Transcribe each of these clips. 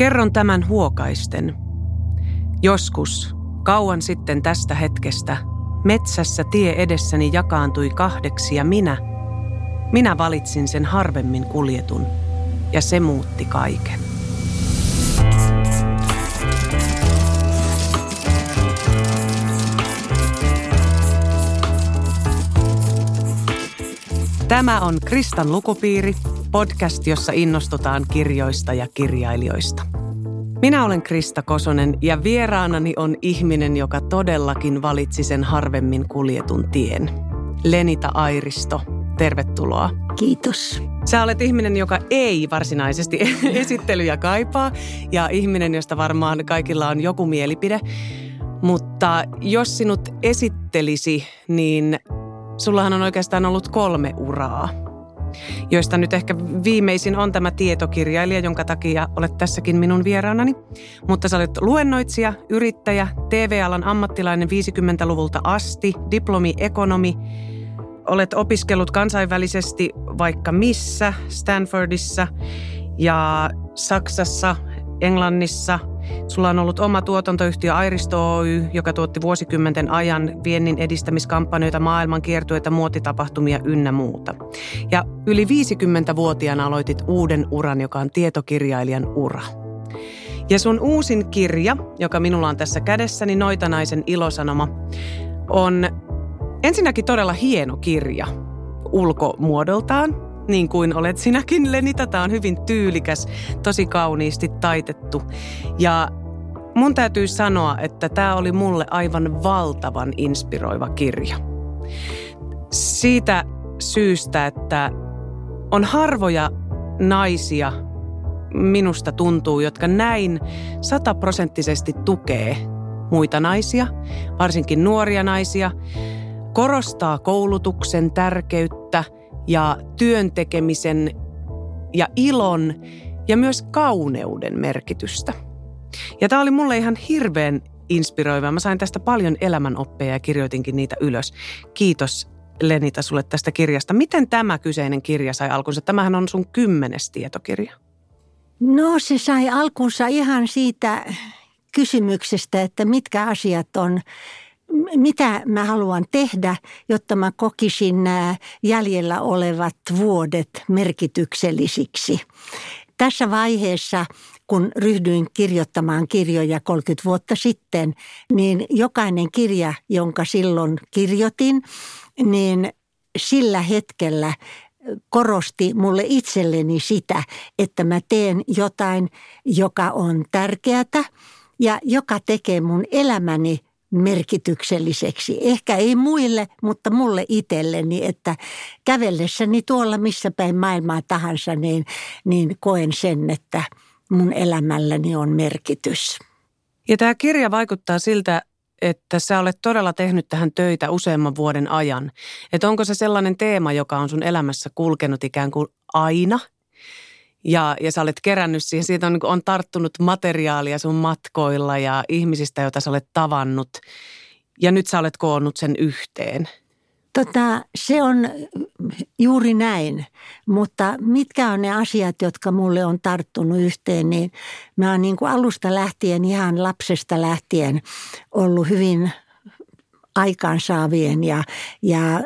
Kerron tämän huokaisten. Joskus, kauan sitten tästä hetkestä, metsässä tie edessäni jakaantui kahdeksi ja minä, minä valitsin sen harvemmin kuljetun ja se muutti kaiken. Tämä on Kristan lukupiiri, podcast, jossa innostutaan kirjoista ja kirjailijoista. Minä olen Krista Kosonen ja vieraanani on ihminen, joka todellakin valitsi sen harvemmin kuljetun tien. Lenita Airisto, tervetuloa. Kiitos. Sä olet ihminen, joka ei varsinaisesti esittelyjä kaipaa ja ihminen, josta varmaan kaikilla on joku mielipide. Mutta jos sinut esittelisi, niin Sullahan on oikeastaan ollut kolme uraa, joista nyt ehkä viimeisin on tämä tietokirjailija, jonka takia olet tässäkin minun vieraanani. Mutta sä olet luennoitsija, yrittäjä, TV-alan ammattilainen 50-luvulta asti, diplomi, ekonomi. Olet opiskellut kansainvälisesti vaikka missä, Stanfordissa ja Saksassa, Englannissa – Sulla on ollut oma tuotantoyhtiö Airisto Oy, joka tuotti vuosikymmenten ajan viennin edistämiskampanjoita, maailman kiertueita, muotitapahtumia ynnä muuta. Ja yli 50-vuotiaana aloitit uuden uran, joka on tietokirjailijan ura. Ja sun uusin kirja, joka minulla on tässä kädessäni, Noitanaisen ilosanoma, on ensinnäkin todella hieno kirja ulkomuodoltaan – niin kuin olet sinäkin, Lenita. Tämä on hyvin tyylikäs, tosi kauniisti taitettu. Ja mun täytyy sanoa, että tämä oli mulle aivan valtavan inspiroiva kirja. Siitä syystä, että on harvoja naisia, minusta tuntuu, jotka näin sataprosenttisesti tukee muita naisia, varsinkin nuoria naisia, korostaa koulutuksen tärkeyttä – ja työntekemisen ja ilon ja myös kauneuden merkitystä. Ja tämä oli mulle ihan hirveän inspiroiva. Mä sain tästä paljon elämänoppeja ja kirjoitinkin niitä ylös. Kiitos Lenita sulle tästä kirjasta. Miten tämä kyseinen kirja sai alkunsa? Tämähän on sun kymmenes tietokirja. No se sai alkunsa ihan siitä kysymyksestä, että mitkä asiat on mitä mä haluan tehdä, jotta mä kokisin nämä jäljellä olevat vuodet merkityksellisiksi. Tässä vaiheessa, kun ryhdyin kirjoittamaan kirjoja 30 vuotta sitten, niin jokainen kirja, jonka silloin kirjoitin, niin sillä hetkellä korosti mulle itselleni sitä, että mä teen jotain, joka on tärkeää ja joka tekee mun elämäni merkitykselliseksi. Ehkä ei muille, mutta mulle itselleni, että kävellessäni tuolla missä päin maailmaa tahansa, niin, niin koen sen, että mun elämälläni on merkitys. Ja tämä kirja vaikuttaa siltä, että sä olet todella tehnyt tähän töitä useamman vuoden ajan. Että onko se sellainen teema, joka on sun elämässä kulkenut ikään kuin aina – ja, ja sä olet kerännyt siihen, siitä on, on tarttunut materiaalia sun matkoilla ja ihmisistä, joita sä olet tavannut. Ja nyt sä olet koonnut sen yhteen. Tota, se on juuri näin, mutta mitkä on ne asiat, jotka mulle on tarttunut yhteen, niin mä oon niin kuin alusta lähtien, ihan lapsesta lähtien ollut hyvin aikaansaavien ja, ja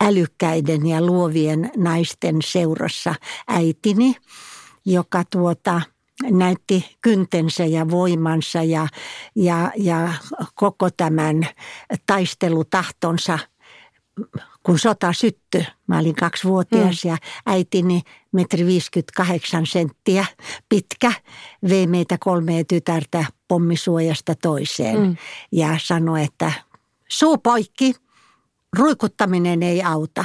älykkäiden ja luovien naisten seurassa äitini, joka tuota, näytti kyntensä ja voimansa ja, ja, ja koko tämän taistelutahtonsa kun sota syttyi, mä olin kaksivuotias mm. ja äitini metri 58 senttiä pitkä, vei meitä kolmea tytärtä pommisuojasta toiseen mm. ja sanoi, että suu poikki, ruikuttaminen ei auta.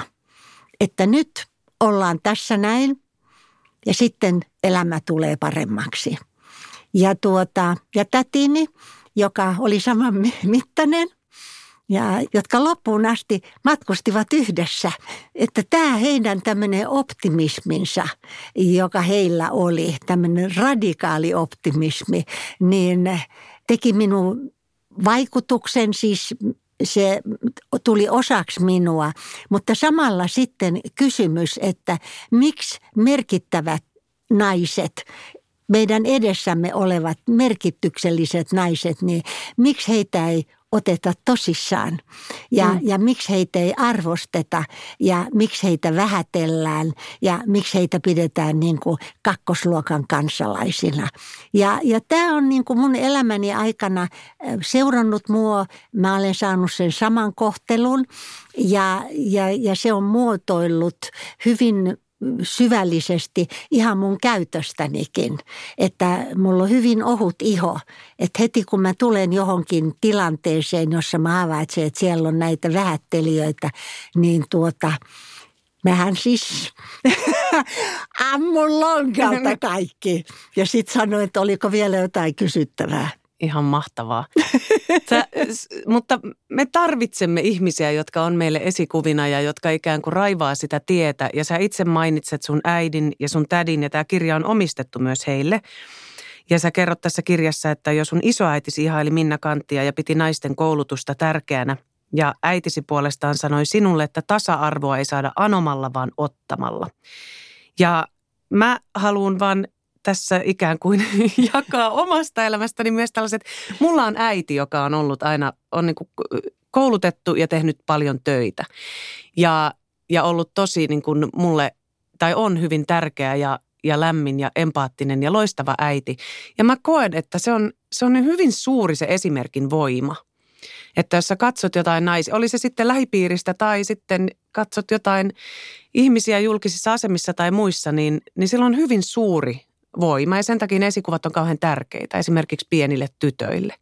Että nyt ollaan tässä näin ja sitten elämä tulee paremmaksi. Ja, tuota, ja tätini, joka oli saman mittainen, ja jotka loppuun asti matkustivat yhdessä. Että tämä heidän tämmöinen optimisminsa, joka heillä oli, tämmöinen radikaali optimismi, niin teki minun vaikutuksen siis se tuli osaksi minua, mutta samalla sitten kysymys, että miksi merkittävät naiset meidän edessämme olevat merkitykselliset naiset, niin miksi heitä ei oteta tosissaan ja, mm. ja miksi heitä ei arvosteta ja miksi heitä vähätellään ja miksi heitä pidetään niin kuin kakkosluokan kansalaisina. Ja, ja tämä on niin kuin mun elämäni aikana seurannut mua. Mä olen saanut sen saman kohtelun ja, ja, ja se on muotoillut hyvin syvällisesti ihan mun käytöstänikin. Että mulla on hyvin ohut iho. Että heti kun mä tulen johonkin tilanteeseen, jossa mä havaitsen, että siellä on näitä vähättelijöitä, niin tuota, mähän siis ammun lonkalta kaikki. Ja sitten sanoin, että oliko vielä jotain kysyttävää ihan mahtavaa. Sä, mutta me tarvitsemme ihmisiä, jotka on meille esikuvina ja jotka ikään kuin raivaa sitä tietä. Ja sä itse mainitset sun äidin ja sun tädin ja tämä kirja on omistettu myös heille. Ja sä kerrot tässä kirjassa, että jos sun isoäitisi ihaili Minna Kanttia ja piti naisten koulutusta tärkeänä, ja äitisi puolestaan sanoi sinulle, että tasa-arvoa ei saada anomalla, vaan ottamalla. Ja mä haluan vaan tässä ikään kuin jakaa omasta elämästäni myös tällaiset. Mulla on äiti, joka on ollut aina, on niin kuin koulutettu ja tehnyt paljon töitä. Ja, ja ollut tosi niin kuin mulle, tai on hyvin tärkeä ja, ja lämmin ja empaattinen ja loistava äiti. Ja mä koen, että se on, se on hyvin suuri se esimerkin voima. Että jos sä katsot jotain naisia, oli se sitten lähipiiristä tai sitten katsot jotain ihmisiä julkisissa asemissa tai muissa, niin, niin sillä on hyvin suuri voima ja sen takia esikuvat on kauhean tärkeitä esimerkiksi pienille tytöille.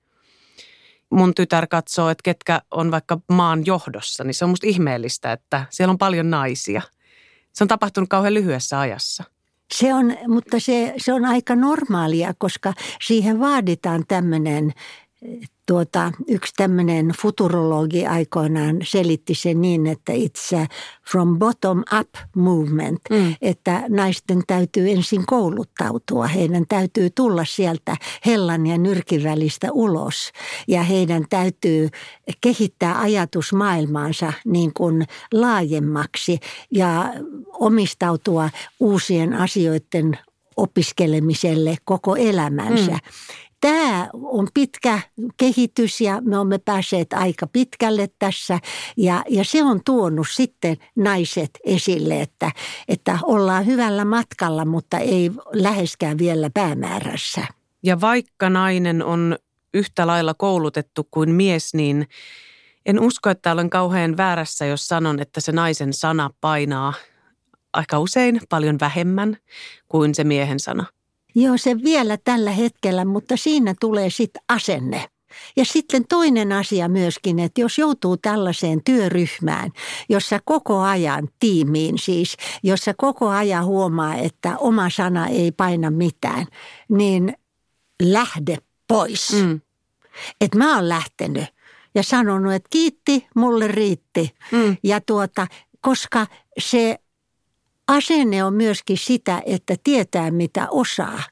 Mun tytär katsoo, että ketkä on vaikka maan johdossa, niin se on musta ihmeellistä, että siellä on paljon naisia. Se on tapahtunut kauhean lyhyessä ajassa. Se on, mutta se, se on aika normaalia, koska siihen vaaditaan tämmöinen tuota, yksi tämmöinen futurologi aikoinaan selitti sen niin, että it's from bottom up movement, mm. että naisten täytyy ensin kouluttautua, heidän täytyy tulla sieltä hellan ja nyrkin välistä ulos ja heidän täytyy kehittää ajatusmaailmaansa niin kuin laajemmaksi ja omistautua uusien asioiden opiskelemiselle koko elämänsä. Mm tämä on pitkä kehitys ja me olemme päässeet aika pitkälle tässä. Ja, ja se on tuonut sitten naiset esille, että, että ollaan hyvällä matkalla, mutta ei läheskään vielä päämäärässä. Ja vaikka nainen on yhtä lailla koulutettu kuin mies, niin en usko, että olen kauhean väärässä, jos sanon, että se naisen sana painaa aika usein paljon vähemmän kuin se miehen sana. Joo, se vielä tällä hetkellä, mutta siinä tulee sitten asenne. Ja sitten toinen asia myöskin, että jos joutuu tällaiseen työryhmään, jossa koko ajan tiimiin siis, jossa koko ajan huomaa, että oma sana ei paina mitään, niin lähde pois. Mm. Että mä oon lähtenyt ja sanonut, että kiitti, mulle riitti. Mm. Ja tuota, koska se asenne on myöskin sitä, että tietää mitä osaa.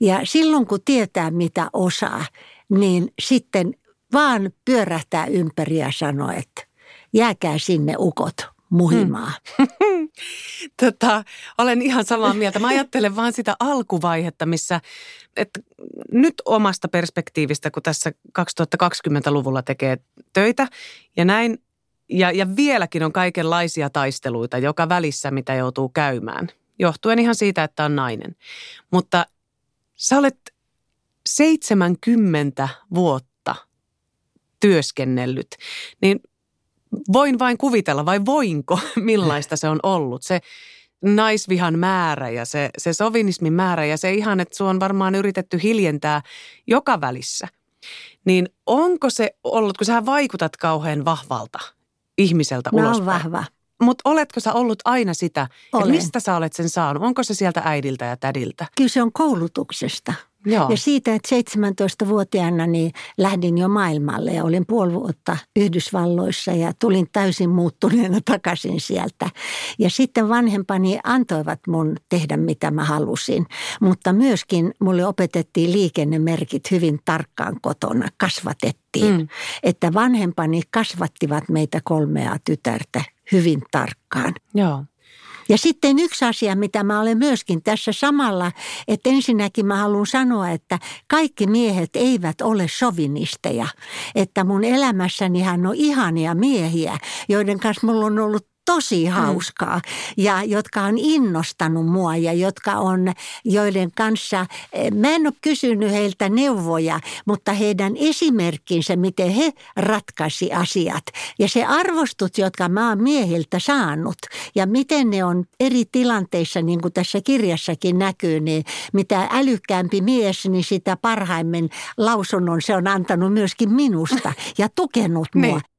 Ja silloin kun tietää mitä osaa, niin sitten vaan pyörähtää ympäri ja sanoo, että jääkää sinne ukot muhimaan. Hmm. tota, olen ihan samaa mieltä. Mä ajattelen vaan sitä alkuvaihetta, missä että nyt omasta perspektiivistä, kun tässä 2020-luvulla tekee töitä ja näin, ja, ja vieläkin on kaikenlaisia taisteluita joka välissä, mitä joutuu käymään, johtuen ihan siitä, että on nainen. Mutta sä olet 70 vuotta työskennellyt, niin voin vain kuvitella, vai voinko, millaista se on ollut. Se naisvihan määrä ja se, se sovinismin määrä ja se ihan, että sua on varmaan yritetty hiljentää joka välissä. Niin onko se ollut, kun sä vaikutat kauhean vahvalta ihmiseltä no, ulospäin. vahva. Mutta oletko sä ollut aina sitä, Olen. ja mistä sä olet sen saanut? Onko se sieltä äidiltä ja tädiltä? Kyllä se on koulutuksesta. Joo. Ja siitä, että 17-vuotiaana niin lähdin jo maailmalle ja olin puoli vuotta Yhdysvalloissa ja tulin täysin muuttuneena takaisin sieltä. Ja sitten vanhempani antoivat mun tehdä mitä mä halusin, mutta myöskin mulle opetettiin liikennemerkit hyvin tarkkaan kotona, kasvatettiin. Mm. Että vanhempani kasvattivat meitä kolmea tytärtä hyvin tarkkaan. Joo. Ja sitten yksi asia, mitä mä olen myöskin tässä samalla, että ensinnäkin mä haluan sanoa, että kaikki miehet eivät ole sovinisteja. Että mun elämässäni hän on ihania miehiä, joiden kanssa mulla on ollut tosi mm. hauskaa ja jotka on innostanut mua ja jotka on, joiden kanssa, eh, mä en ole kysynyt heiltä neuvoja, mutta heidän esimerkkinsä, miten he ratkaisi asiat ja se arvostut, jotka mä oon miehiltä saanut ja miten ne on eri tilanteissa, niin kuin tässä kirjassakin näkyy, niin mitä älykkäämpi mies, niin sitä parhaimmin lausunnon se on antanut myöskin minusta ja tukenut mua. Niin.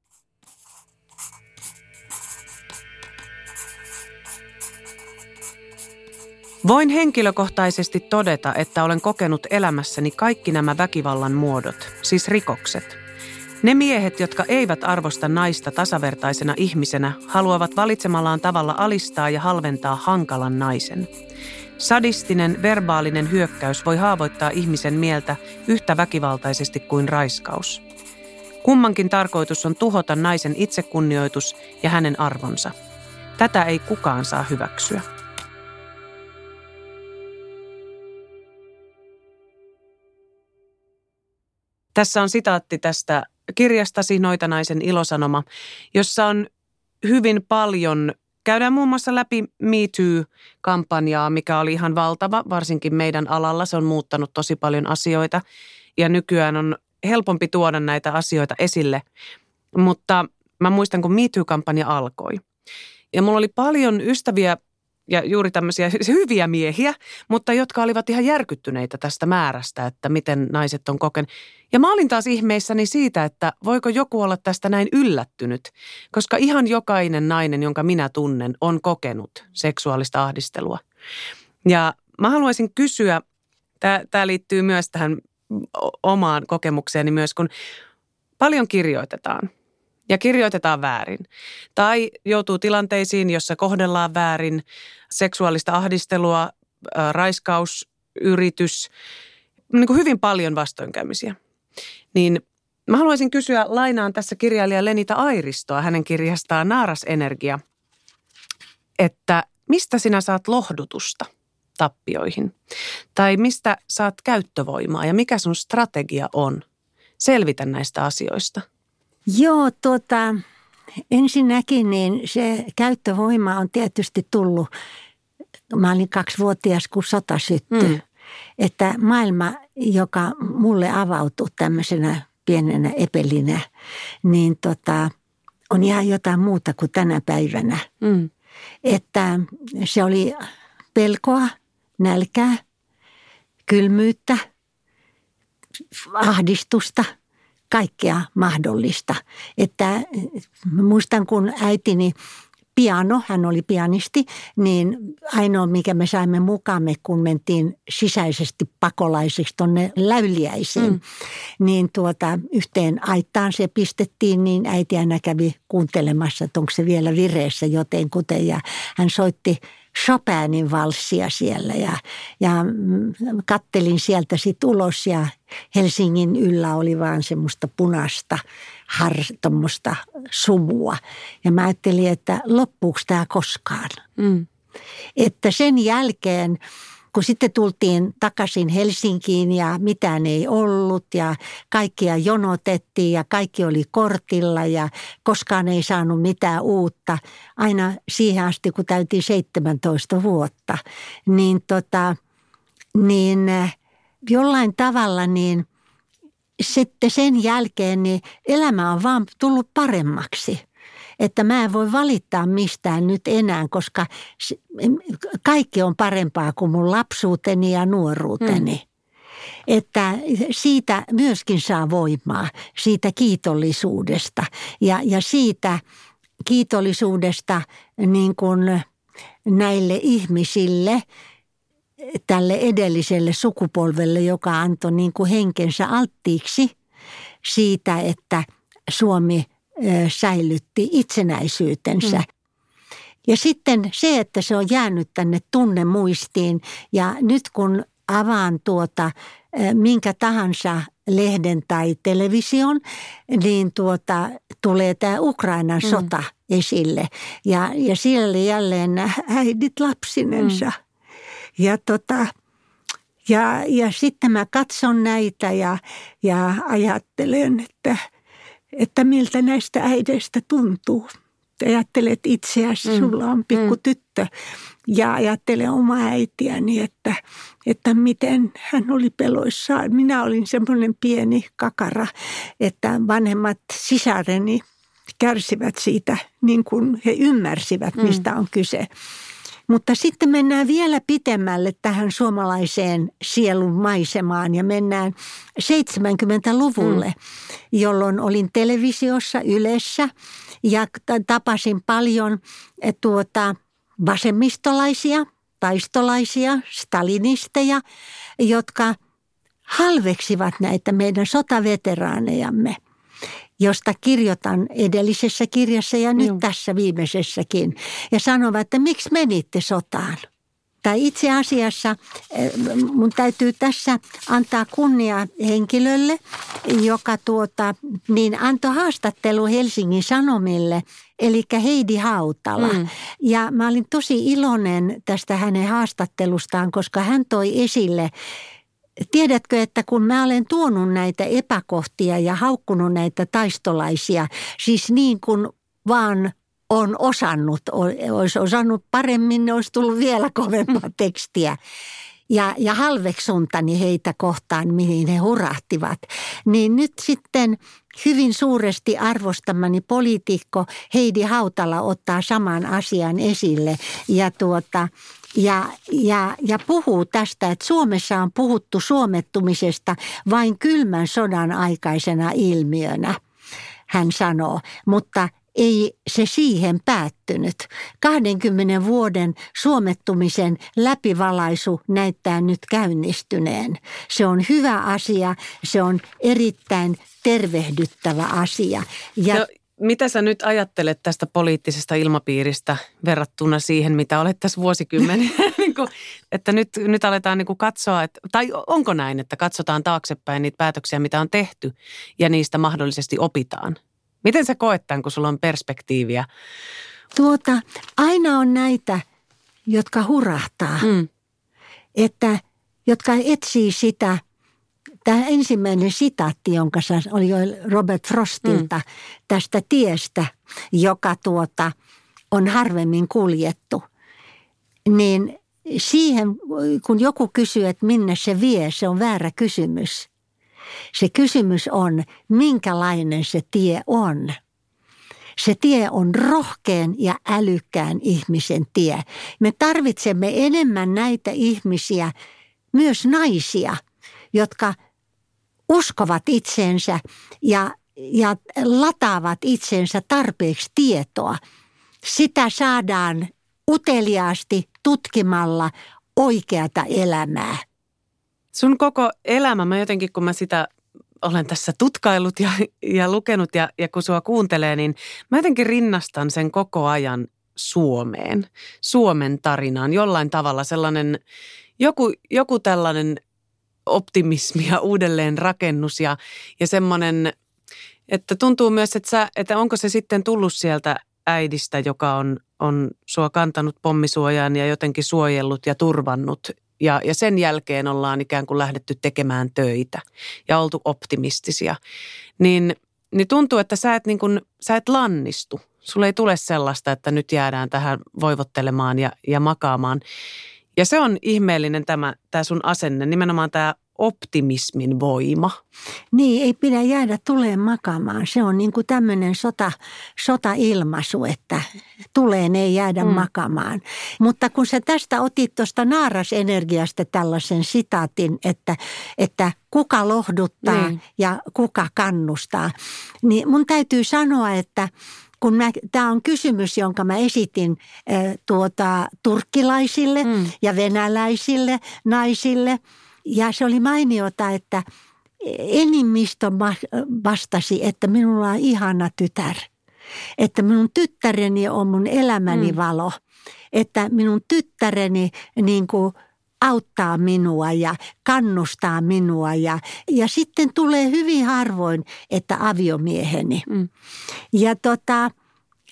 Voin henkilökohtaisesti todeta, että olen kokenut elämässäni kaikki nämä väkivallan muodot, siis rikokset. Ne miehet, jotka eivät arvosta naista tasavertaisena ihmisenä, haluavat valitsemallaan tavalla alistaa ja halventaa hankalan naisen. Sadistinen, verbaalinen hyökkäys voi haavoittaa ihmisen mieltä yhtä väkivaltaisesti kuin raiskaus. Kummankin tarkoitus on tuhota naisen itsekunnioitus ja hänen arvonsa. Tätä ei kukaan saa hyväksyä. Tässä on sitaatti tästä kirjastasi Noitanaisen ilosanoma, jossa on hyvin paljon Käydään muun muassa läpi Me Too-kampanjaa, mikä oli ihan valtava, varsinkin meidän alalla. Se on muuttanut tosi paljon asioita ja nykyään on helpompi tuoda näitä asioita esille. Mutta mä muistan, kun Me Too-kampanja alkoi. Ja mulla oli paljon ystäviä ja juuri tämmöisiä hyviä miehiä, mutta jotka olivat ihan järkyttyneitä tästä määrästä, että miten naiset on kokenut. Ja mä olin taas ihmeissäni siitä, että voiko joku olla tästä näin yllättynyt, koska ihan jokainen nainen, jonka minä tunnen, on kokenut seksuaalista ahdistelua. Ja mä haluaisin kysyä, tämä liittyy myös tähän omaan kokemukseeni myös, kun paljon kirjoitetaan ja kirjoitetaan väärin. Tai joutuu tilanteisiin, jossa kohdellaan väärin seksuaalista ahdistelua, raiskaus, yritys, niin kuin hyvin paljon vastoinkäymisiä. Niin mä haluaisin kysyä, lainaan tässä kirjailija Lenita Airistoa hänen kirjastaan Naaras Energia, että mistä sinä saat lohdutusta tappioihin? Tai mistä saat käyttövoimaa ja mikä sun strategia on selvitä näistä asioista – Joo, tuota, ensinnäkin niin se käyttövoima on tietysti tullut, mä olin kaksivuotias, kun sota syttyi. Mm. Että maailma, joka mulle avautui tämmöisenä pienenä epelinä, niin tota, on ihan jotain muuta kuin tänä päivänä. Mm. Että se oli pelkoa, nälkää, kylmyyttä, ahdistusta – kaikkea mahdollista. Että muistan, kun äitini piano, hän oli pianisti, niin ainoa mikä me saimme mukamme, kun mentiin sisäisesti pakolaisiksi tuonne läyliäisiin, mm. niin tuota, yhteen aitaan se pistettiin, niin äiti aina kävi kuuntelemassa, että onko se vielä vireessä jotenkuten. Ja hän soitti Chopinin valssia siellä ja, ja kattelin sieltä sitten ulos ja Helsingin yllä oli vaan semmoista punasta har, sumua. Ja mä ajattelin, että loppuuko tämä koskaan. Mm. Että sen jälkeen kun sitten tultiin takaisin Helsinkiin ja mitään ei ollut ja kaikkia jonotettiin ja kaikki oli kortilla ja koskaan ei saanut mitään uutta. Aina siihen asti, kun täytiin 17 vuotta, niin, tota, niin eh, jollain tavalla niin sitten sen jälkeen niin elämä on vaan tullut paremmaksi että mä en voi valittaa mistään nyt enää, koska kaikki on parempaa kuin mun lapsuuteni ja nuoruuteni. Mm. Että siitä myöskin saa voimaa, siitä kiitollisuudesta ja, ja siitä kiitollisuudesta niin kuin näille ihmisille, tälle edelliselle sukupolvelle, joka antoi niin kuin henkensä alttiiksi siitä, että Suomi – säilytti itsenäisyytensä. Mm. Ja sitten se, että se on jäänyt tänne tunnemuistiin ja nyt kun avaan tuota minkä tahansa lehden tai television, niin tuota, tulee tämä Ukrainan mm. sota esille. Ja, ja siellä jälleen nämä äidit lapsinensa. Mm. Ja, tota, ja, ja sitten mä katson näitä ja, ja ajattelen, että, että miltä näistä äideistä tuntuu. Ajattelet itseäsi, mm. sulla on pikku mm. tyttö ja ajattelen omaa äitiäni, että, että miten hän oli peloissaan. Minä olin semmoinen pieni kakara, että vanhemmat sisareni kärsivät siitä niin kuin he ymmärsivät, mm. mistä on kyse. Mutta sitten mennään vielä pitemmälle tähän suomalaiseen sielun maisemaan ja mennään 70-luvulle, mm. jolloin olin televisiossa Ylessä ja tapasin paljon eh, tuota, vasemmistolaisia, taistolaisia, stalinisteja, jotka halveksivat näitä meidän sotaveteraanejamme – josta kirjoitan edellisessä kirjassa ja nyt Joo. tässä viimeisessäkin. Ja sanovat, että miksi menitte sotaan? Tai itse asiassa eh, mun täytyy tässä antaa kunnia henkilölle, joka tuota, niin antoi haastattelu Helsingin Sanomille, eli Heidi Hautala. Mm. Ja mä olin tosi iloinen tästä hänen haastattelustaan, koska hän toi esille Tiedätkö, että kun mä olen tuonut näitä epäkohtia ja haukkunut näitä taistolaisia, siis niin kuin vaan on osannut, olisi osannut paremmin, ne olisi tullut vielä kovempaa tekstiä. Ja, ja halveksuntani heitä kohtaan, mihin he hurahtivat. Niin nyt sitten hyvin suuresti arvostamani poliitikko Heidi Hautala ottaa saman asian esille. Ja tuota, ja, ja, ja puhuu tästä, että Suomessa on puhuttu suomettumisesta vain kylmän sodan aikaisena ilmiönä, hän sanoo. Mutta ei se siihen päättynyt. 20 vuoden suomettumisen läpivalaisu näyttää nyt käynnistyneen. Se on hyvä asia, se on erittäin tervehdyttävä asia. Ja no, mitä sä nyt ajattelet tästä poliittisesta ilmapiiristä verrattuna siihen, mitä olet tässä vuosikymmeniä? niin että nyt, nyt aletaan niin kuin katsoa, että, tai onko näin, että katsotaan taaksepäin niitä päätöksiä, mitä on tehty ja niistä mahdollisesti opitaan? Miten sä koet tämän, kun sulla on perspektiiviä? Tuota, aina on näitä, jotka hurahtaa. Mm. Että, jotka etsii sitä – Tämä ensimmäinen sitaatti, jonka oli jo Robert Frostilta mm. tästä tiestä, joka tuota, on harvemmin kuljettu, niin siihen, kun joku kysyy, että minne se vie, se on väärä kysymys. Se kysymys on, minkälainen se tie on. Se tie on rohkeen ja älykkään ihmisen tie. Me tarvitsemme enemmän näitä ihmisiä, myös naisia, jotka – uskovat itsensä ja, ja lataavat itsensä tarpeeksi tietoa. Sitä saadaan uteliaasti tutkimalla oikeata elämää. Sun koko elämä, mä jotenkin kun mä sitä olen tässä tutkailut ja, ja lukenut ja, ja kun sua kuuntelee, niin mä jotenkin rinnastan sen koko ajan Suomeen, Suomen tarinaan. Jollain tavalla sellainen, joku, joku tällainen optimismi ja uudelleen rakennus ja, ja semmoinen, että tuntuu myös, että, sä, että onko se sitten tullut sieltä äidistä, joka on, on sua kantanut pommisuojaan ja jotenkin suojellut ja turvannut. Ja, ja sen jälkeen ollaan ikään kuin lähdetty tekemään töitä ja oltu optimistisia. Niin, niin tuntuu, että sä et, niin kuin, sä et lannistu. Sulle ei tule sellaista, että nyt jäädään tähän voivottelemaan ja, ja makaamaan. Ja se on ihmeellinen tämä, tämä sun asenne, nimenomaan tämä optimismin voima. Niin, ei pidä jäädä tuleen makaamaan. Se on niin kuin tämmöinen sota, sota-ilmaisu, että tuleen ei jäädä mm. makaamaan. Mutta kun sä tästä otit tuosta naarasenergiasta tällaisen sitaatin, että, että kuka lohduttaa niin. ja kuka kannustaa, niin mun täytyy sanoa, että – kun tämä on kysymys, jonka mä esitin äh, tuota, turkkilaisille mm. ja venäläisille naisille. Ja se oli mainiota, että enimmistö vastasi, että minulla on ihana tytär. Että minun tyttäreni on mun elämäni mm. valo. Että minun tyttäreni niin kuin auttaa minua ja kannustaa minua. Ja, ja sitten tulee hyvin harvoin, että aviomieheni. Mm. Ja tota,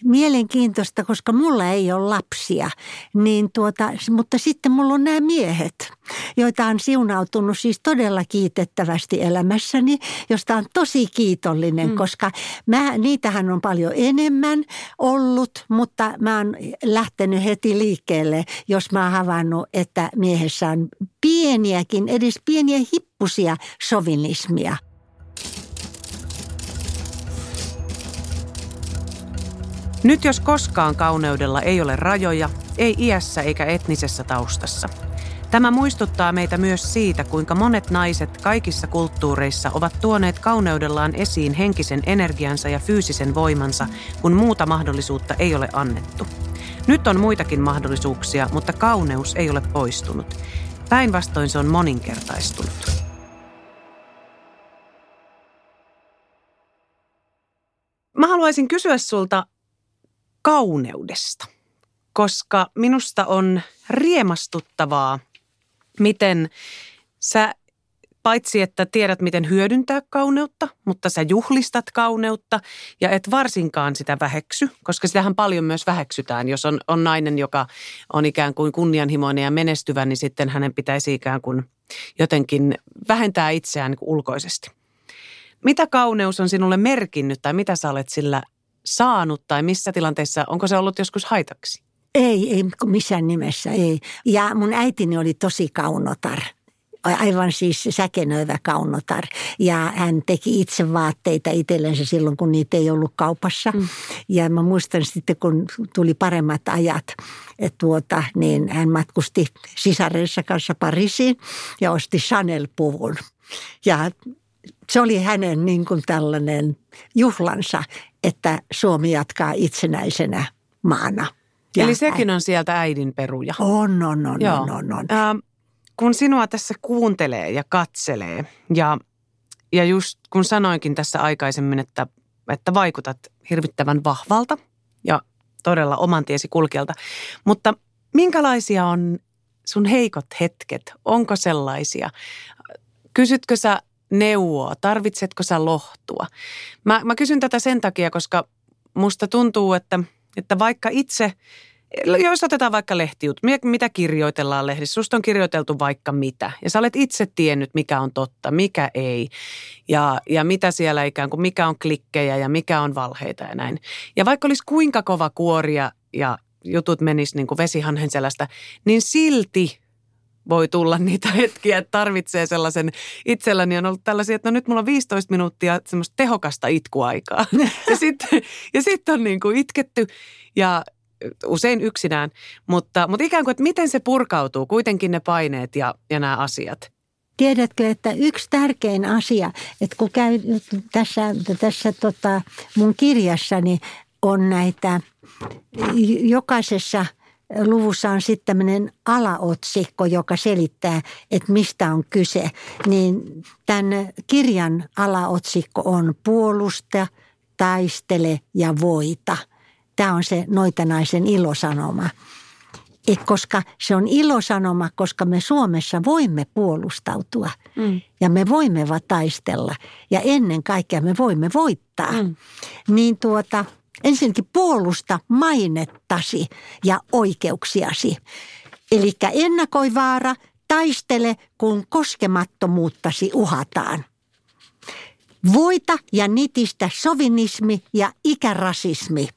mielenkiintoista, koska mulla ei ole lapsia, niin tuota, mutta sitten mulla on nämä miehet, joita on siunautunut siis todella kiitettävästi elämässäni, josta on tosi kiitollinen, mm. koska mä, niitähän on paljon enemmän ollut, mutta mä oon lähtenyt heti liikkeelle, jos mä oon havainnut, että miehessä on pieniäkin, edes pieniä hippusia sovinismia. Nyt jos koskaan kauneudella ei ole rajoja, ei iässä eikä etnisessä taustassa. Tämä muistuttaa meitä myös siitä, kuinka monet naiset kaikissa kulttuureissa ovat tuoneet kauneudellaan esiin henkisen energiansa ja fyysisen voimansa, kun muuta mahdollisuutta ei ole annettu. Nyt on muitakin mahdollisuuksia, mutta kauneus ei ole poistunut. Päinvastoin se on moninkertaistunut. Mä haluaisin kysyä sulta kauneudesta, koska minusta on riemastuttavaa, miten sä paitsi että tiedät, miten hyödyntää kauneutta, mutta sä juhlistat kauneutta ja et varsinkaan sitä väheksy, koska sitähän paljon myös väheksytään. Jos on, on nainen, joka on ikään kuin kunnianhimoinen ja menestyvä, niin sitten hänen pitäisi ikään kuin jotenkin vähentää itseään niin ulkoisesti. Mitä kauneus on sinulle merkinnyt tai mitä sä olet sillä saanut tai missä tilanteissa, onko se ollut joskus haitaksi? Ei, ei missään nimessä, ei. Ja mun äitini oli tosi kaunotar aivan siis säkenöivä kaunotar. Ja hän teki itse vaatteita itsellensä silloin, kun niitä ei ollut kaupassa. Mm. Ja mä muistan sitten, kun tuli paremmat ajat, että tuota, niin hän matkusti sisarensa kanssa Pariisiin ja osti Chanel-puvun. Ja se oli hänen niin kuin tällainen juhlansa, että Suomi jatkaa itsenäisenä maana. Ja Eli sekin on sieltä äidin peruja. On, on, on, Joo. on, on, on. Ähm, kun sinua tässä kuuntelee ja katselee ja, ja just kun sanoinkin tässä aikaisemmin, että, että vaikutat hirvittävän vahvalta ja todella oman tiesi kulkijalta, mutta minkälaisia on sun heikot hetket? Onko sellaisia? Kysytkö sä neuvoa? Tarvitsetko sä lohtua? Mä, mä kysyn tätä sen takia, koska musta tuntuu, että, että vaikka itse, jos otetaan vaikka lehtijut, mitä kirjoitellaan lehdissä, susta on kirjoiteltu vaikka mitä. Ja sä olet itse tiennyt, mikä on totta, mikä ei. Ja, ja mitä siellä ikään kuin, mikä on klikkejä ja mikä on valheita ja näin. Ja vaikka olisi kuinka kova kuoria ja jutut menis niin kuin vesihanhen selästä, niin silti voi tulla niitä hetkiä, että tarvitsee sellaisen. Itselläni on ollut tällaisia, että no nyt mulla on 15 minuuttia semmoista tehokasta itkuaikaa. Ja sitten ja sit on niin kuin itketty ja usein yksinään, mutta, mutta ikään kuin, että miten se purkautuu, kuitenkin ne paineet ja, ja nämä asiat. Tiedätkö, että yksi tärkein asia, että kun käy tässä, tässä tota mun kirjassani on näitä jokaisessa – luvussa on sitten tämmöinen alaotsikko, joka selittää, että mistä on kyse. Niin tämän kirjan alaotsikko on puolusta, taistele ja voita. Tämä on se noitanaisen ilosanoma. Et koska se on ilosanoma, koska me Suomessa voimme puolustautua mm. ja me voimme taistella ja ennen kaikkea me voimme voittaa. Mm. Niin tuota, ensinnäkin puolusta mainettasi ja oikeuksiasi. Eli ennakoi vaara, taistele, kun koskemattomuuttasi uhataan. Voita ja nitistä sovinismi ja ikärasismi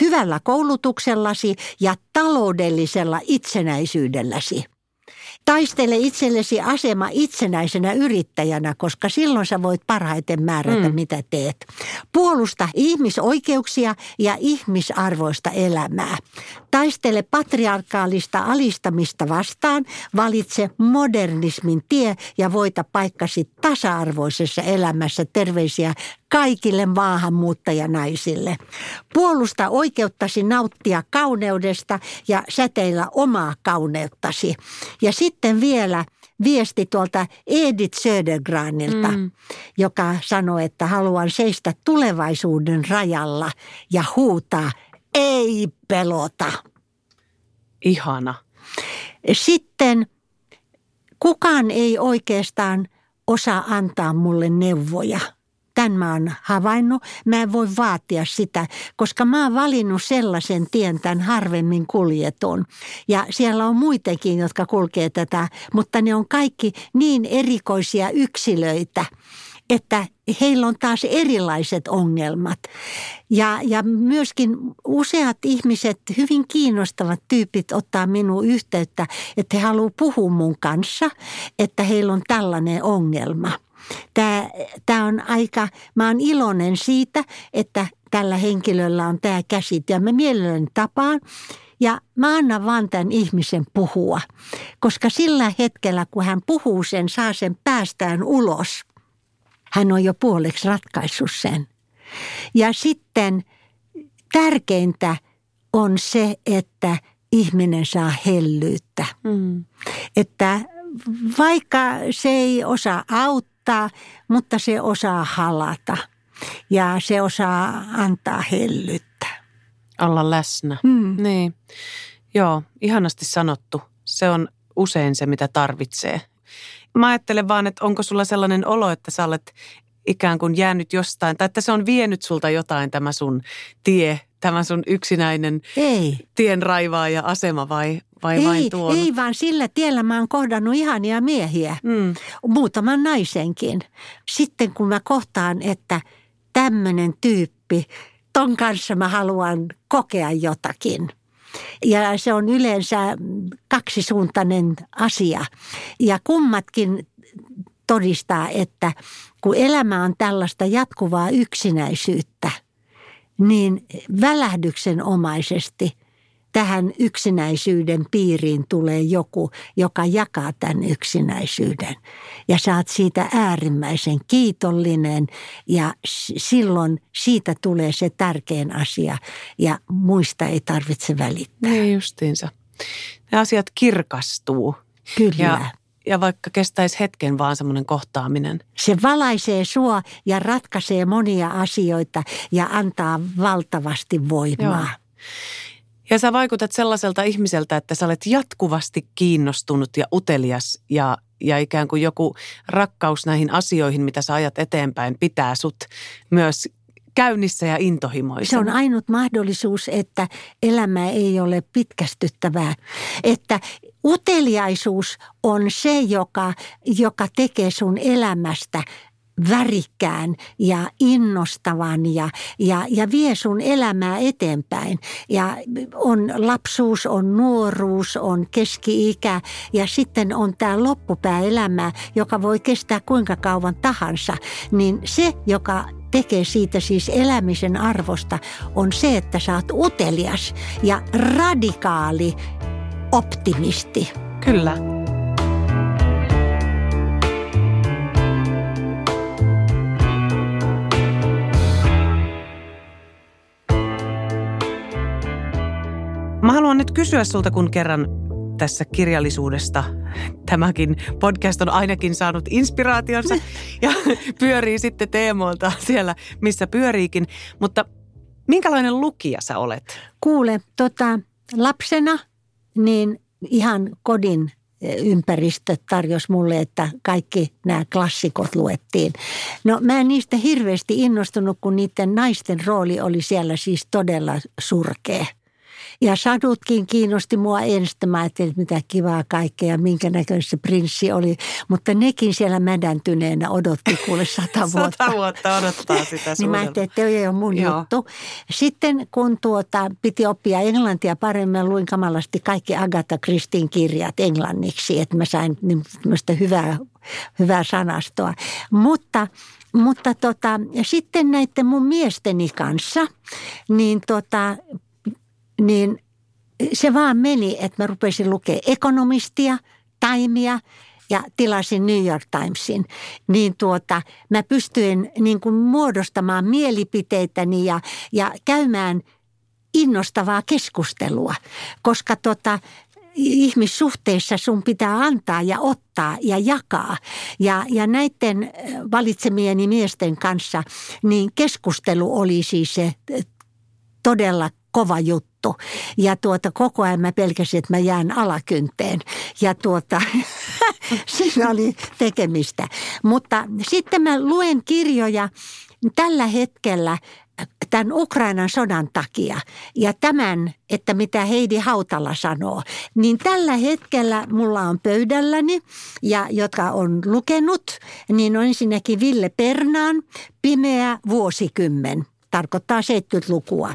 hyvällä koulutuksellasi ja taloudellisella itsenäisyydelläsi. Taistele itsellesi asema itsenäisenä yrittäjänä, koska silloin sä voit parhaiten määrätä, mm. mitä teet. Puolusta ihmisoikeuksia ja ihmisarvoista elämää. Taistele patriarkaalista alistamista vastaan, valitse modernismin tie ja voita paikkasi tasa-arvoisessa elämässä. Terveisiä kaikille maahanmuuttajanaisille. Puolusta oikeuttasi nauttia kauneudesta ja säteillä omaa kauneuttasi. Ja sitten vielä viesti tuolta Edith Södergranilta, mm. joka sanoi, että haluan seistä tulevaisuuden rajalla ja huutaa, ei pelota. Ihana. Sitten kukaan ei oikeastaan osaa antaa mulle neuvoja – tämän mä oon havainnut. Mä en voi vaatia sitä, koska mä oon valinnut sellaisen tien tämän harvemmin kuljetun. Ja siellä on muitakin, jotka kulkee tätä, mutta ne on kaikki niin erikoisia yksilöitä – että heillä on taas erilaiset ongelmat. Ja, ja myöskin useat ihmiset, hyvin kiinnostavat tyypit ottaa minun yhteyttä, että he haluavat puhua mun kanssa, että heillä on tällainen ongelma. Tämä, tämä on aika, mä oon iloinen siitä, että tällä henkilöllä on tämä käsite ja mä mielelläni tapaan. Ja mä annan vaan tämän ihmisen puhua, koska sillä hetkellä, kun hän puhuu sen, saa sen päästään ulos – hän on jo puoleksi ratkaissut sen. Ja sitten tärkeintä on se, että ihminen saa hellyyttä. Mm. Että vaikka se ei osaa auttaa, mutta se osaa halata ja se osaa antaa hellyyttä. Olla läsnä. Mm. Niin. Joo, ihanasti sanottu. Se on usein se, mitä tarvitsee. Mä ajattelen vaan, että onko sulla sellainen olo, että sä olet ikään kuin jäänyt jostain, tai että se on vienyt sulta jotain tämä sun tie, tämä sun yksinäinen ei. tien ja asema vai, vai ei, vain tuon? Ei, vaan sillä tiellä mä oon kohdannut ihania miehiä, mm. muutaman naisenkin. Sitten kun mä kohtaan, että tämmöinen tyyppi, ton kanssa mä haluan kokea jotakin – ja se on yleensä kaksisuuntainen asia. Ja kummatkin todistaa, että kun elämä on tällaista jatkuvaa yksinäisyyttä, niin välähdyksenomaisesti tähän yksinäisyyden piiriin tulee joku, joka jakaa tämän yksinäisyyden. Ja saat siitä äärimmäisen kiitollinen ja silloin siitä tulee se tärkein asia ja muista ei tarvitse välittää. Niin justiinsa. Ne asiat kirkastuu. Kyllä. Ja ja vaikka kestäisi hetken vaan semmoinen kohtaaminen. Se valaisee sua ja ratkaisee monia asioita ja antaa valtavasti voimaa. Joo. Ja sä vaikutat sellaiselta ihmiseltä, että sä olet jatkuvasti kiinnostunut ja utelias ja, ja ikään kuin joku rakkaus näihin asioihin, mitä sä ajat eteenpäin, pitää sut myös käynnissä ja intohimoisena. Se on ainut mahdollisuus, että elämä ei ole pitkästyttävää. Että uteliaisuus on se, joka, joka tekee sun elämästä värikkään ja innostavan ja, ja, ja vie sun elämää eteenpäin. Ja on lapsuus, on nuoruus, on keski-ikä ja sitten on tämä loppupääelämä, joka voi kestää kuinka kauan tahansa. Niin se, joka tekee siitä siis elämisen arvosta, on se, että sä oot utelias ja radikaali optimisti. Kyllä. Mä haluan nyt kysyä sulta, kun kerran tässä kirjallisuudesta tämäkin podcast on ainakin saanut inspiraationsa ja pyörii sitten teemoilta siellä, missä pyöriikin. Mutta minkälainen lukija sä olet? Kuule, tota, lapsena niin ihan kodin ympäristö tarjosi mulle, että kaikki nämä klassikot luettiin. No mä en niistä hirveästi innostunut, kun niiden naisten rooli oli siellä siis todella surkea. Ja sadutkin kiinnosti mua ensin. Mä ajattelin, että mitä kivaa kaikkea, minkä näköinen se prinssi oli. Mutta nekin siellä mädäntyneenä odotti kuule sata vuotta. sata vuotta odottaa sitä Niin mä ajattelin, että ei ole mun Joo. juttu. Sitten kun tuota, piti oppia englantia paremmin, luin kamalasti kaikki Agatha Christin kirjat englanniksi. Että mä sain niin, hyvää, hyvää sanastoa. Mutta mutta tota, sitten näiden mun miesteni kanssa, niin tota, niin se vaan meni, että mä rupesin lukea ekonomistia, taimia ja tilasin New York Timesin, niin tuota, mä pystyin niin kuin muodostamaan mielipiteitäni ja, ja käymään innostavaa keskustelua, koska tota, ihmissuhteissa sun pitää antaa ja ottaa ja jakaa. Ja, ja näiden valitsemieni miesten kanssa, niin keskustelu oli siis se todella kova juttu. Ja tuota, koko ajan mä pelkäsin, että mä jään alakynteen. Ja tuota, siinä oli tekemistä. Mutta sitten mä luen kirjoja, tällä hetkellä tämän Ukrainan sodan takia ja tämän, että mitä Heidi Hautala sanoo, niin tällä hetkellä mulla on pöydälläni ja jotka on lukenut, niin on ensinnäkin Ville Pernaan Pimeä vuosikymmen tarkoittaa 70-lukua.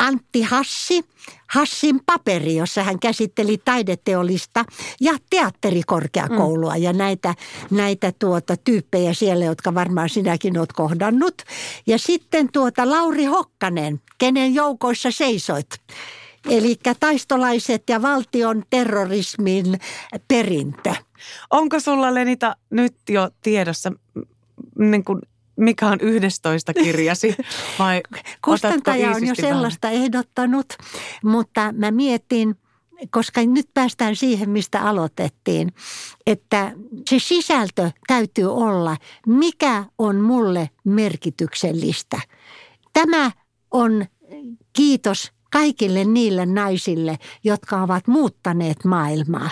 Antti Hassi, Hassin paperi, jossa hän käsitteli taideteollista ja teatterikorkeakoulua mm. ja näitä, näitä tuota, tyyppejä siellä, jotka varmaan sinäkin olet kohdannut. Ja sitten tuota Lauri Hokkanen, kenen joukoissa seisoit. Eli taistolaiset ja valtion terrorismin perintö. Onko sulla Lenita nyt jo tiedossa niin kuin mikä on 11 kirjasi vai Kustantaja on jo sellaista vähän? ehdottanut, mutta mä mietin, koska nyt päästään siihen, mistä aloitettiin, että se sisältö täytyy olla, mikä on mulle merkityksellistä. Tämä on kiitos kaikille niille naisille, jotka ovat muuttaneet maailmaa.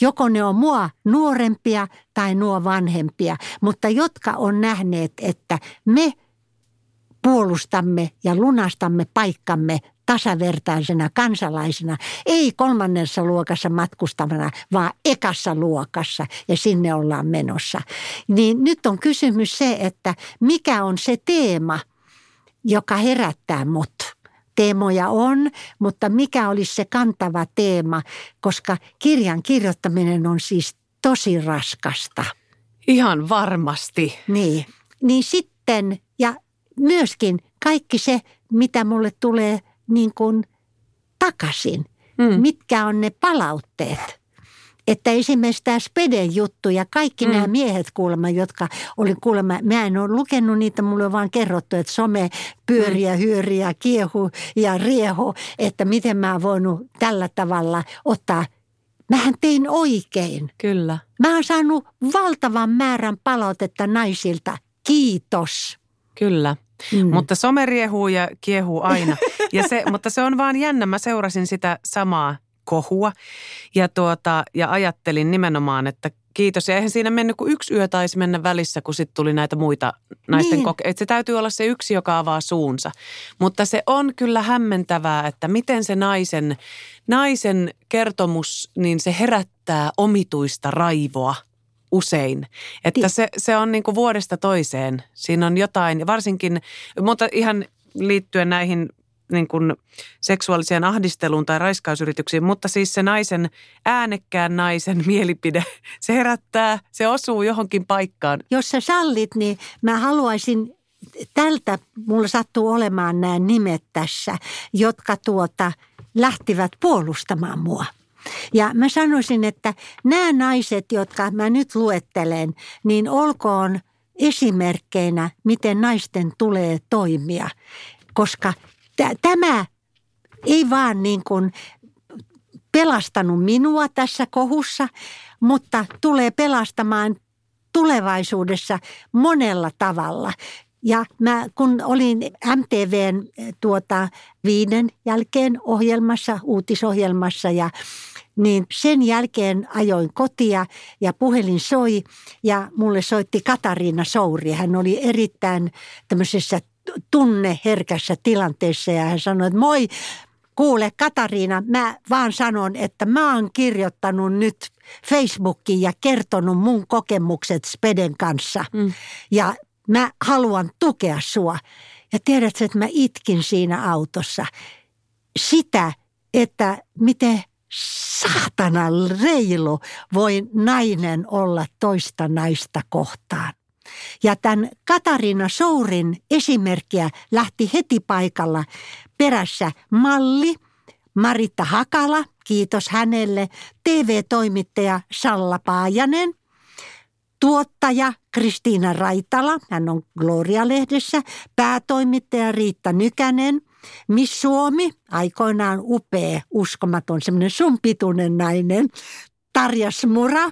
Joko ne on mua nuorempia tai nuo vanhempia, mutta jotka on nähneet, että me puolustamme ja lunastamme paikkamme tasavertaisena kansalaisena, ei kolmannessa luokassa matkustavana, vaan ekassa luokassa ja sinne ollaan menossa. Niin nyt on kysymys se, että mikä on se teema, joka herättää mut teemoja on, mutta mikä olisi se kantava teema, koska kirjan kirjoittaminen on siis tosi raskasta. Ihan varmasti. Niin. Niin sitten, ja myöskin kaikki se, mitä mulle tulee niin kuin takaisin. Mm. Mitkä on ne palautteet että esimerkiksi tämä Speden juttu ja kaikki mm. nämä miehet kuulemma, jotka oli kuulemma, mä en ole lukenut niitä, mulle on vaan kerrottu, että some pyöriä, mm. hyöriä, kiehu ja rieho, että miten mä oon voinut tällä tavalla ottaa Mähän tein oikein. Kyllä. Mä oon saanut valtavan määrän palautetta naisilta. Kiitos. Kyllä. Mm. Mutta some riehuu ja kiehuu aina. Ja se, mutta se on vaan jännä. Mä seurasin sitä samaa kohua. Ja, tuota, ja ajattelin nimenomaan, että kiitos. Ja eihän siinä mennyt kuin yksi yö taisi mennä välissä, kun sitten tuli näitä muita naisten niin. kokeita. Se täytyy olla se yksi, joka avaa suunsa. Mutta se on kyllä hämmentävää, että miten se naisen, naisen kertomus, niin se herättää omituista raivoa usein. Että se, se on niin kuin vuodesta toiseen. Siinä on jotain, varsinkin, mutta ihan liittyen näihin niin kuin seksuaaliseen ahdisteluun tai raiskausyrityksiin, mutta siis se naisen, äänekkään naisen mielipide, se herättää, se osuu johonkin paikkaan. Jos sä sallit, niin mä haluaisin tältä, mulla sattuu olemaan nämä nimet tässä, jotka tuota, lähtivät puolustamaan mua. Ja mä sanoisin, että nämä naiset, jotka mä nyt luettelen, niin olkoon esimerkkeinä, miten naisten tulee toimia. Koska tämä ei vaan niin kuin pelastanut minua tässä kohussa, mutta tulee pelastamaan tulevaisuudessa monella tavalla. Ja mä kun olin MTVn tuota, viiden jälkeen ohjelmassa, uutisohjelmassa ja niin sen jälkeen ajoin kotia ja puhelin soi ja mulle soitti Katariina Souri. Hän oli erittäin tämmöisessä tunneherkässä tilanteessa ja hän sanoi, että moi, kuule Katariina, mä vaan sanon, että mä oon kirjoittanut nyt Facebookiin ja kertonut mun kokemukset Speden kanssa. Mm. Ja mä haluan tukea sua. Ja tiedätkö, että mä itkin siinä autossa sitä, että miten saatana reilu voi nainen olla toista naista kohtaan. Ja tämän Katariina Sourin esimerkkiä lähti heti paikalla perässä malli Maritta Hakala, kiitos hänelle, TV-toimittaja Salla Paajanen, tuottaja Kristiina Raitala, hän on Gloria-lehdessä, päätoimittaja Riitta Nykänen, Miss Suomi, aikoinaan upea, uskomaton, semmoinen sun pituinen nainen, Tarja Smura,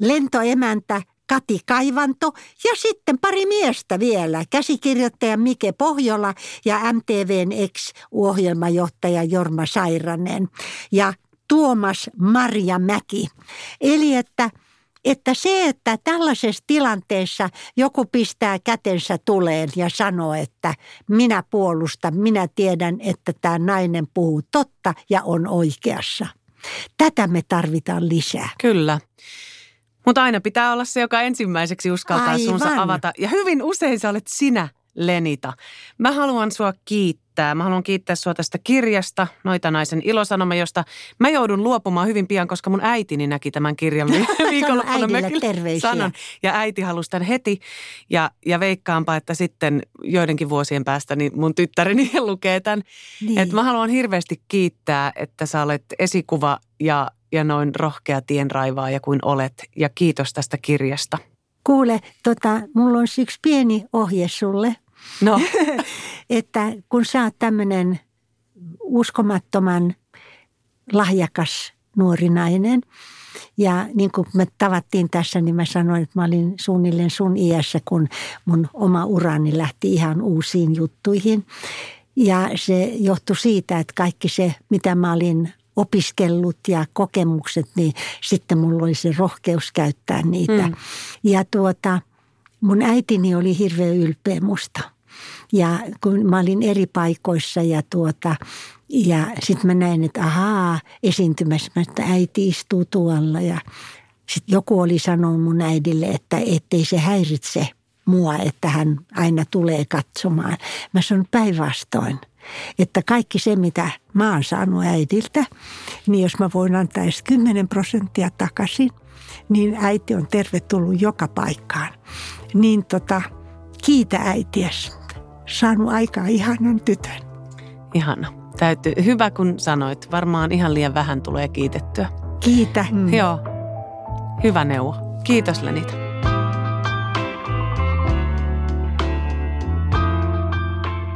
lentoemäntä Kati Kaivanto ja sitten pari miestä vielä, käsikirjoittaja Mike Pohjola ja MTVn ex-ohjelmajohtaja Jorma Sairanen ja Tuomas Maria Mäki. Eli että että se, että tällaisessa tilanteessa joku pistää kätensä tuleen ja sanoo, että minä puolustan, minä tiedän, että tämä nainen puhuu totta ja on oikeassa. Tätä me tarvitaan lisää. Kyllä. Mutta aina pitää olla se, joka ensimmäiseksi uskaltaa Aivan. suunsa avata. Ja hyvin usein sä olet sinä, Lenita. Mä haluan sua kiittää. Mä haluan kiittää sua tästä kirjasta, Noita naisen ilosanoma, josta mä joudun luopumaan hyvin pian, koska mun äitini näki tämän kirjan viikonloppuna. terveisiä. sanon. Ja äiti halusi tämän heti. Ja, ja veikkaanpa, että sitten joidenkin vuosien päästä niin mun tyttäreni lukee tämän. Niin. Et mä haluan hirveästi kiittää, että sä olet esikuva ja ja noin rohkea tienraivaaja kuin olet. Ja kiitos tästä kirjasta. Kuule, tota, mulla on yksi pieni ohje sulle. No. että kun sä oot tämmöinen uskomattoman lahjakas nuori nainen, ja niin kuin me tavattiin tässä, niin mä sanoin, että mä olin suunnilleen sun iässä, kun mun oma urani lähti ihan uusiin juttuihin. Ja se johtui siitä, että kaikki se, mitä mä olin opiskellut ja kokemukset, niin sitten mulla oli se rohkeus käyttää niitä. Mm. Ja tuota, mun äitini oli hirveän ylpeä musta. Ja kun mä olin eri paikoissa ja tuota, ja sitten mä näin, että ahaa, esiintymässä, että äiti istuu tuolla ja sitten joku oli sanonut mun äidille, että ettei se häiritse mua, että hän aina tulee katsomaan. Mä sanon päinvastoin – että kaikki se, mitä mä oon saanut äidiltä, niin jos mä voin antaa edes 10 prosenttia takaisin, niin äiti on tervetullut joka paikkaan. Niin tota, kiitä äitiäs. Saanut aikaa ihanan tytön. Ihana. Täytyy, hyvä kun sanoit. Varmaan ihan liian vähän tulee kiitettyä. Kiitä. Mm. Joo. Hyvä neuvo. Kiitos Lenita.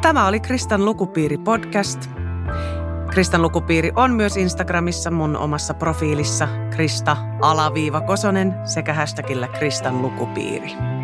Tämä oli Kristan lukupiiri podcast. Kristan lukupiiri on myös Instagramissa mun omassa profiilissa Krista alaviiva Kosonen sekä hashtagillä Kristan lukupiiri.